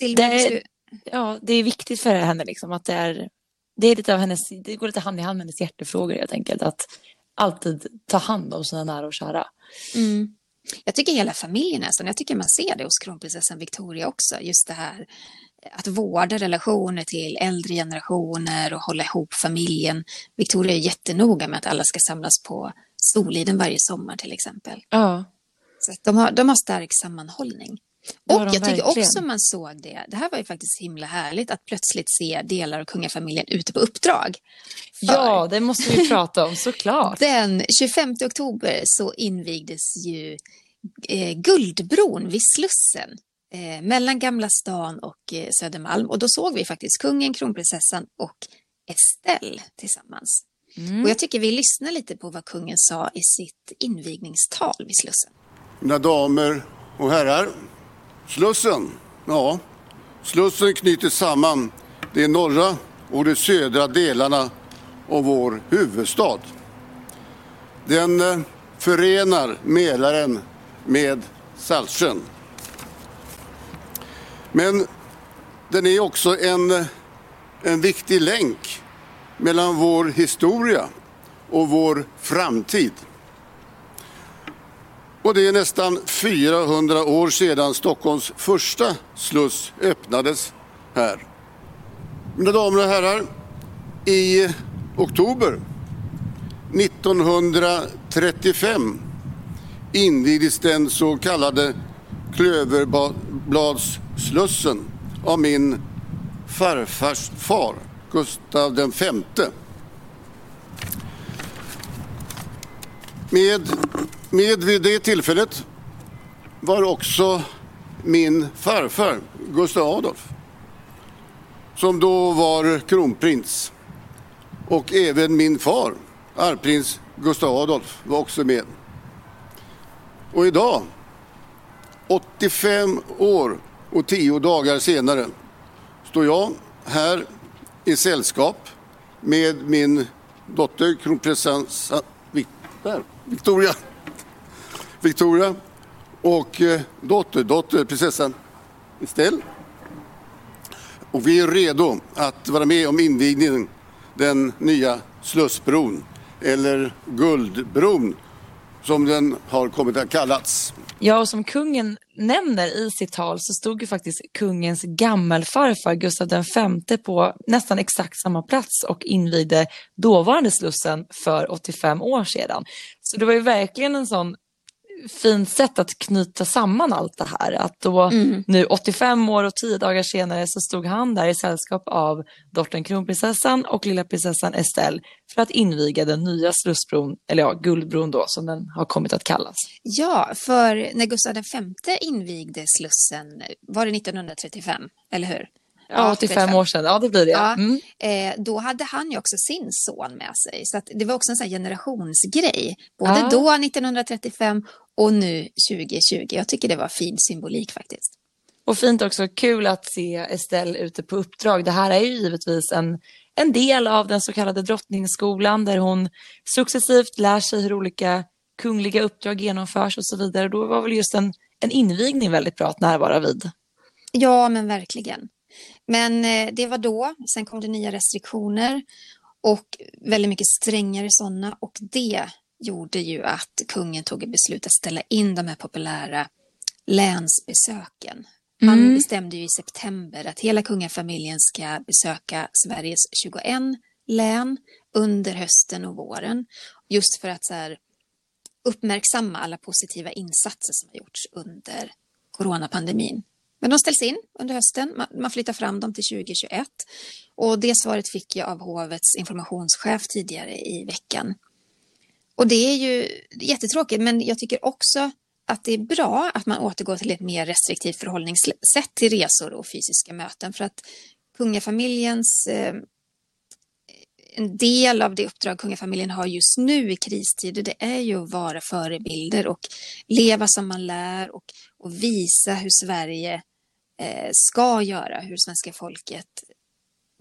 Silvia... Det är- Ja, det är viktigt för henne liksom att det är, det är lite av hennes, det går lite hand i hand med hennes hjärtefrågor helt enkelt. Att alltid ta hand om sina nära och kära. Mm. Jag tycker hela familjen sån. Jag tycker man ser det hos kronprinsessan Victoria också. Just det här att vårda relationer till äldre generationer och hålla ihop familjen. Victoria är jättenoga med att alla ska samlas på Soliden varje sommar till exempel. Ja, Så de, har, de har stark sammanhållning. Och jag de tycker verkligen. också man såg det. Det här var ju faktiskt himla härligt att plötsligt se delar av kungafamiljen ute på uppdrag. För ja det måste vi prata om såklart. Den 25 oktober så invigdes ju eh, Guldbron vid Slussen eh, mellan Gamla stan och eh, Södermalm. Och då såg vi faktiskt kungen, kronprinsessan och Estelle tillsammans. Mm. Och jag tycker vi lyssnar lite på vad kungen sa i sitt invigningstal vid Slussen. Mina damer och herrar. Slussen, ja. Slussen knyter samman de norra och de södra delarna av vår huvudstad. Den eh, förenar Mälaren med Saltsjön. Men den är också en, eh, en viktig länk mellan vår historia och vår framtid. Och det är nästan 400 år sedan Stockholms första sluss öppnades här. Mina damer och herrar, i oktober 1935 invigdes den så kallade Klöverbladsslussen av min farfars far, Gustav V. Med, med vid det tillfället var också min farfar Gustav Adolf som då var kronprins. Och även min far, arvprins Gustav Adolf, var också med. Och idag, 85 år och 10 dagar senare, står jag här i sällskap med min dotter kronprinsessan Vic- Victoria. Victoria och eh, dotter, dotter prinsessan Estelle. Och vi är redo att vara med om invigningen den nya Slussbron eller Guldbron som den har kommit att kallats. Ja, och som kungen nämner i sitt tal så stod ju faktiskt kungens gammelfarfar Gustav V på nästan exakt samma plats och invigde dåvarande Slussen för 85 år sedan. Så det var ju verkligen en sån fint sätt att knyta samman allt det här. Att då mm. nu 85 år och 10 dagar senare så stod han där i sällskap av dottern kronprinsessan och lilla prinsessan Estelle för att inviga den nya Slussbron, eller ja, Guldbron då som den har kommit att kallas. Ja, för när Gustav V invigde Slussen var det 1935, eller hur? Ja, 85 år sedan. Ja, det blir det. Ja. Mm. Eh, då hade han ju också sin son med sig. Så det var också en sån generationsgrej. Både ja. då, 1935, och nu 2020. Jag tycker det var fin symbolik faktiskt. Och fint också, kul att se Estelle ute på uppdrag. Det här är ju givetvis en, en del av den så kallade drottningsskolan där hon successivt lär sig hur olika kungliga uppdrag genomförs och så vidare. Då var väl just en, en invigning väldigt bra att närvara vid. Ja, men verkligen. Men eh, det var då, sen kom det nya restriktioner och väldigt mycket strängare sådana och det gjorde ju att kungen tog ett beslut att ställa in de här populära länsbesöken. Han mm. bestämde ju i september att hela kungafamiljen ska besöka Sveriges 21 län under hösten och våren. Just för att så här, uppmärksamma alla positiva insatser som har gjorts under coronapandemin. Men de ställs in under hösten. Man flyttar fram dem till 2021. Och det svaret fick jag av hovets informationschef tidigare i veckan. Och det är ju jättetråkigt, men jag tycker också att det är bra att man återgår till ett mer restriktivt förhållningssätt till resor och fysiska möten för att kungafamiljens eh, en del av det uppdrag kungafamiljen har just nu i kristider, det är ju att vara förebilder och leva som man lär och, och visa hur Sverige eh, ska göra, hur svenska folket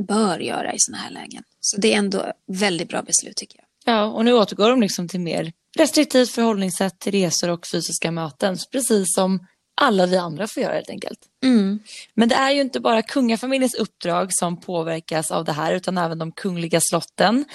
bör göra i sådana här lägen. Så det är ändå väldigt bra beslut tycker jag. Ja, och nu återgår de liksom till mer restriktivt förhållningssätt till resor och fysiska möten, precis som alla vi andra får göra helt enkelt. Mm. Men det är ju inte bara kungafamiljens uppdrag som påverkas av det här utan även de kungliga slotten.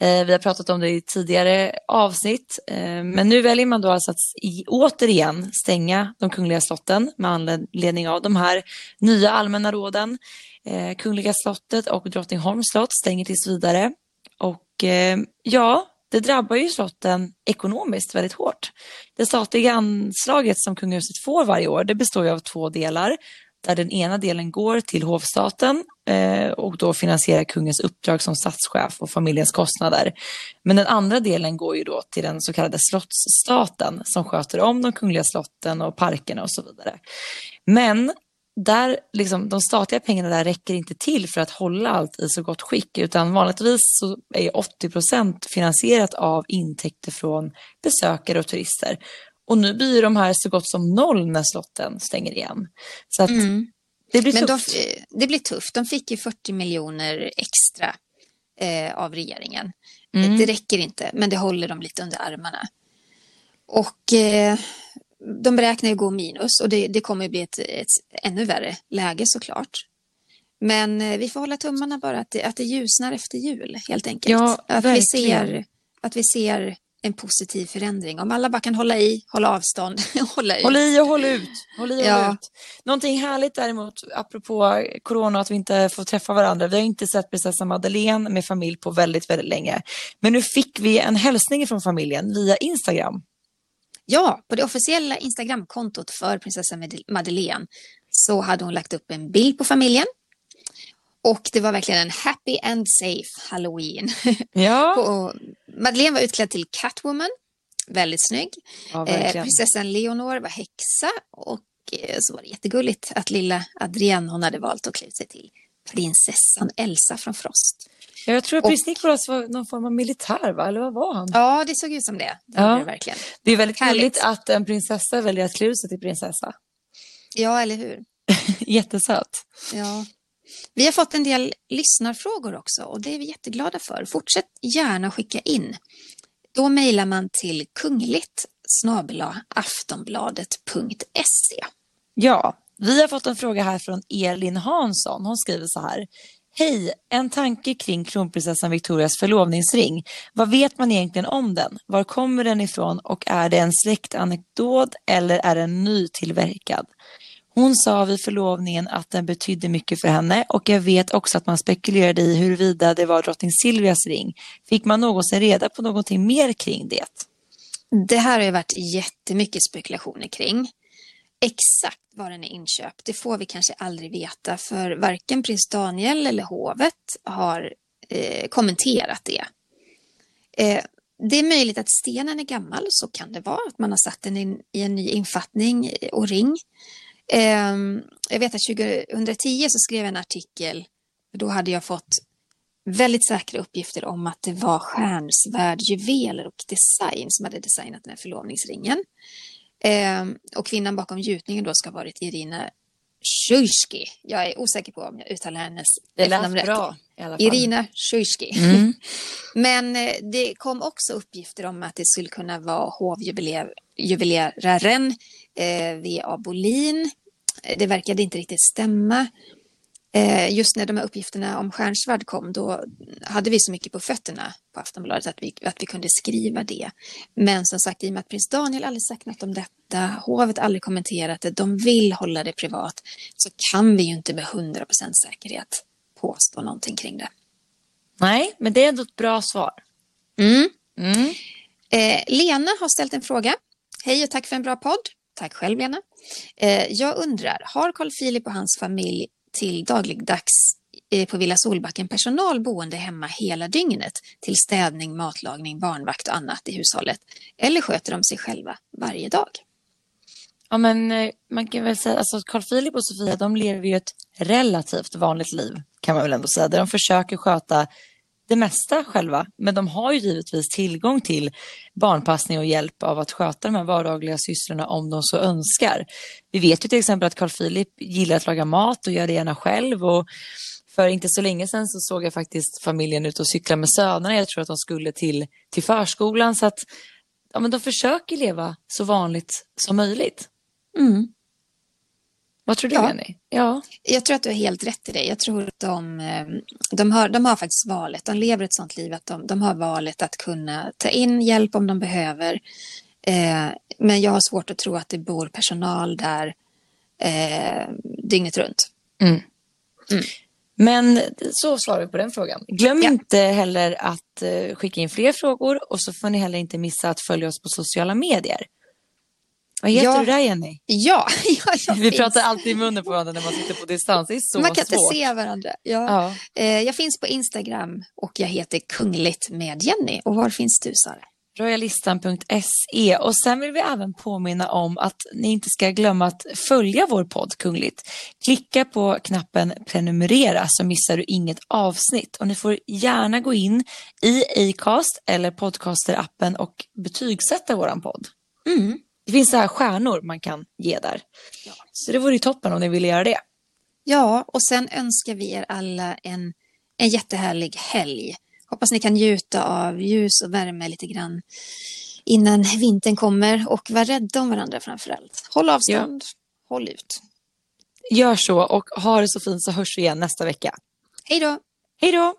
Eh, vi har pratat om det i tidigare avsnitt eh, men nu väljer man då alltså att i, återigen stänga de kungliga slotten med anledning av de här nya allmänna råden. Eh, kungliga slottet och Drottningholms slott stänger tills vidare. Och eh, ja, det drabbar ju slotten ekonomiskt väldigt hårt. Det statliga anslaget som kungahuset får varje år det består ju av två delar där den ena delen går till hovstaten eh, och då finansierar kungens uppdrag som statschef och familjens kostnader. Men den andra delen går ju då till den så kallade slottsstaten som sköter om de kungliga slotten och parkerna och så vidare. Men där, liksom, de statliga pengarna där räcker inte till för att hålla allt i så gott skick utan vanligtvis så är 80 procent finansierat av intäkter från besökare och turister. Och nu blir de här så gott som noll när slotten stänger igen. Så att mm. det blir Men tufft. De, det blir tufft. De fick ju 40 miljoner extra eh, av regeringen. Mm. Det räcker inte, men det håller dem lite under armarna. Och eh, de beräknar ju gå minus och det, det kommer bli ett, ett ännu värre läge såklart. Men eh, vi får hålla tummarna bara att det, att det ljusnar efter jul helt enkelt. Ja, att, vi ser, att vi ser en positiv förändring. Om alla bara kan hålla i, hålla avstånd, hålla ut. Håll i och håll ut. Håll i och ja. håll ut. Någonting härligt däremot, apropå corona, att vi inte får träffa varandra. Vi har inte sett prinsessa Madeleine med familj på väldigt, väldigt länge. Men nu fick vi en hälsning från familjen via Instagram. Ja, på det officiella Instagramkontot för prinsessa Madeleine så hade hon lagt upp en bild på familjen. Och det var verkligen en happy and safe halloween. Ja. och Madeleine var utklädd till Catwoman, väldigt snygg. Ja, eh, prinsessan Leonor var häxa och eh, så var det jättegulligt att lilla Adrienne hon hade valt att klä sig till prinsessan Elsa från Frost. Jag tror att prins Nicholas var någon form av militär, va? eller vad var han? Ja, det såg ut som det. Det, ja. det verkligen. Det är väldigt gulligt att en prinsessa väljer att klä ut sig till prinsessa. Ja, eller hur? Jättesöt. Ja. Vi har fått en del lyssnarfrågor också och det är vi jätteglada för. Fortsätt gärna skicka in. Då mejlar man till kungligt aftonbladet.se. Ja, vi har fått en fråga här från Elin Hansson. Hon skriver så här. Hej! En tanke kring kronprinsessan Victorias förlovningsring. Vad vet man egentligen om den? Var kommer den ifrån och är det en släktanekdot eller är den nytillverkad? Hon sa vid förlovningen att den betydde mycket för henne och jag vet också att man spekulerade i huruvida det var drottning Silvias ring. Fick man någonsin reda på någonting mer kring det? Det här har ju varit jättemycket spekulationer kring. Exakt var den är inköpt, det får vi kanske aldrig veta för varken prins Daniel eller hovet har eh, kommenterat det. Eh, det är möjligt att stenen är gammal, så kan det vara, att man har satt den in, i en ny infattning eh, och ring. Eh, jag vet att 2010 så skrev jag en artikel, då hade jag fått väldigt säkra uppgifter om att det var Stjärnsvärd Juveler och Design som hade designat den här förlovningsringen. Eh, och kvinnan bakom gjutningen då ska ha varit Irina Sjujski. Jag är osäker på om jag uttalar hennes efternamn rätt. Bra, Irina Sjujski. Mm. Men eh, det kom också uppgifter om att det skulle kunna vara hovjuveleraren eh, V.A. Bolin. Det verkade inte riktigt stämma. Eh, just när de här uppgifterna om stjärnsvärd kom, då hade vi så mycket på fötterna på Aftonbladet att vi, att vi kunde skriva det. Men som sagt, i och med att prins Daniel aldrig sagt något om detta, hovet aldrig kommenterat det, de vill hålla det privat, så kan vi ju inte med 100% säkerhet påstå någonting kring det. Nej, men det är ändå ett bra svar. Mm. Mm. Eh, Lena har ställt en fråga. Hej och tack för en bra podd. Tack själv Lena. Eh, jag undrar, har Carl Philip och hans familj till dagligdags eh, på Villa Solbacken personal boende hemma hela dygnet till städning, matlagning, barnvakt och annat i hushållet? Eller sköter de sig själva varje dag? Ja, men eh, man kan väl säga, alltså Carl Philip och Sofia, de lever ju ett relativt vanligt liv kan man väl ändå säga, där de försöker sköta det mesta själva, men de har ju givetvis tillgång till barnpassning och hjälp av att sköta de här vardagliga sysslorna om de så önskar. Vi vet ju till exempel att Carl Philip gillar att laga mat och gör det gärna själv och för inte så länge sedan så såg jag faktiskt familjen ut och cykla med sönerna. Jag tror att de skulle till, till förskolan så att ja, men de försöker leva så vanligt som möjligt. Mm. Vad tror du, ja. Jenny? Ja. Jag tror att du har helt rätt i det. Jag tror att de, eh, de, har, de har faktiskt valet. De lever ett sånt liv att de, de har valet att kunna ta in hjälp om de behöver. Eh, men jag har svårt att tro att det bor personal där eh, dygnet runt. Mm. Mm. Men så svarar vi på den frågan. Glöm ja. inte heller att eh, skicka in fler frågor och så får ni heller inte missa att följa oss på sociala medier. Vad heter ja. du där Jenny? Ja, ja Vi finns. pratar alltid i munnen på varandra när man sitter på distans. Det är så Man kan svårt. inte se varandra. Ja. ja. Eh, jag finns på Instagram och jag heter Kungligt med Jenny. Och var finns du Sara? royalistan.se och sen vill vi även påminna om att ni inte ska glömma att följa vår podd Kungligt. Klicka på knappen prenumerera så missar du inget avsnitt och ni får gärna gå in i Acast eller Podcaster-appen och betygsätta våran podd. Mm. Det finns så här stjärnor man kan ge där. Ja. Så det vore ju toppen om ni ville göra det. Ja, och sen önskar vi er alla en, en jättehärlig helg. Hoppas ni kan njuta av ljus och värme lite grann innan vintern kommer och var rädda om varandra framför allt. Håll avstånd, ja. håll ut. Gör så och ha det så fint så hörs vi igen nästa vecka. Hej då! Hej då!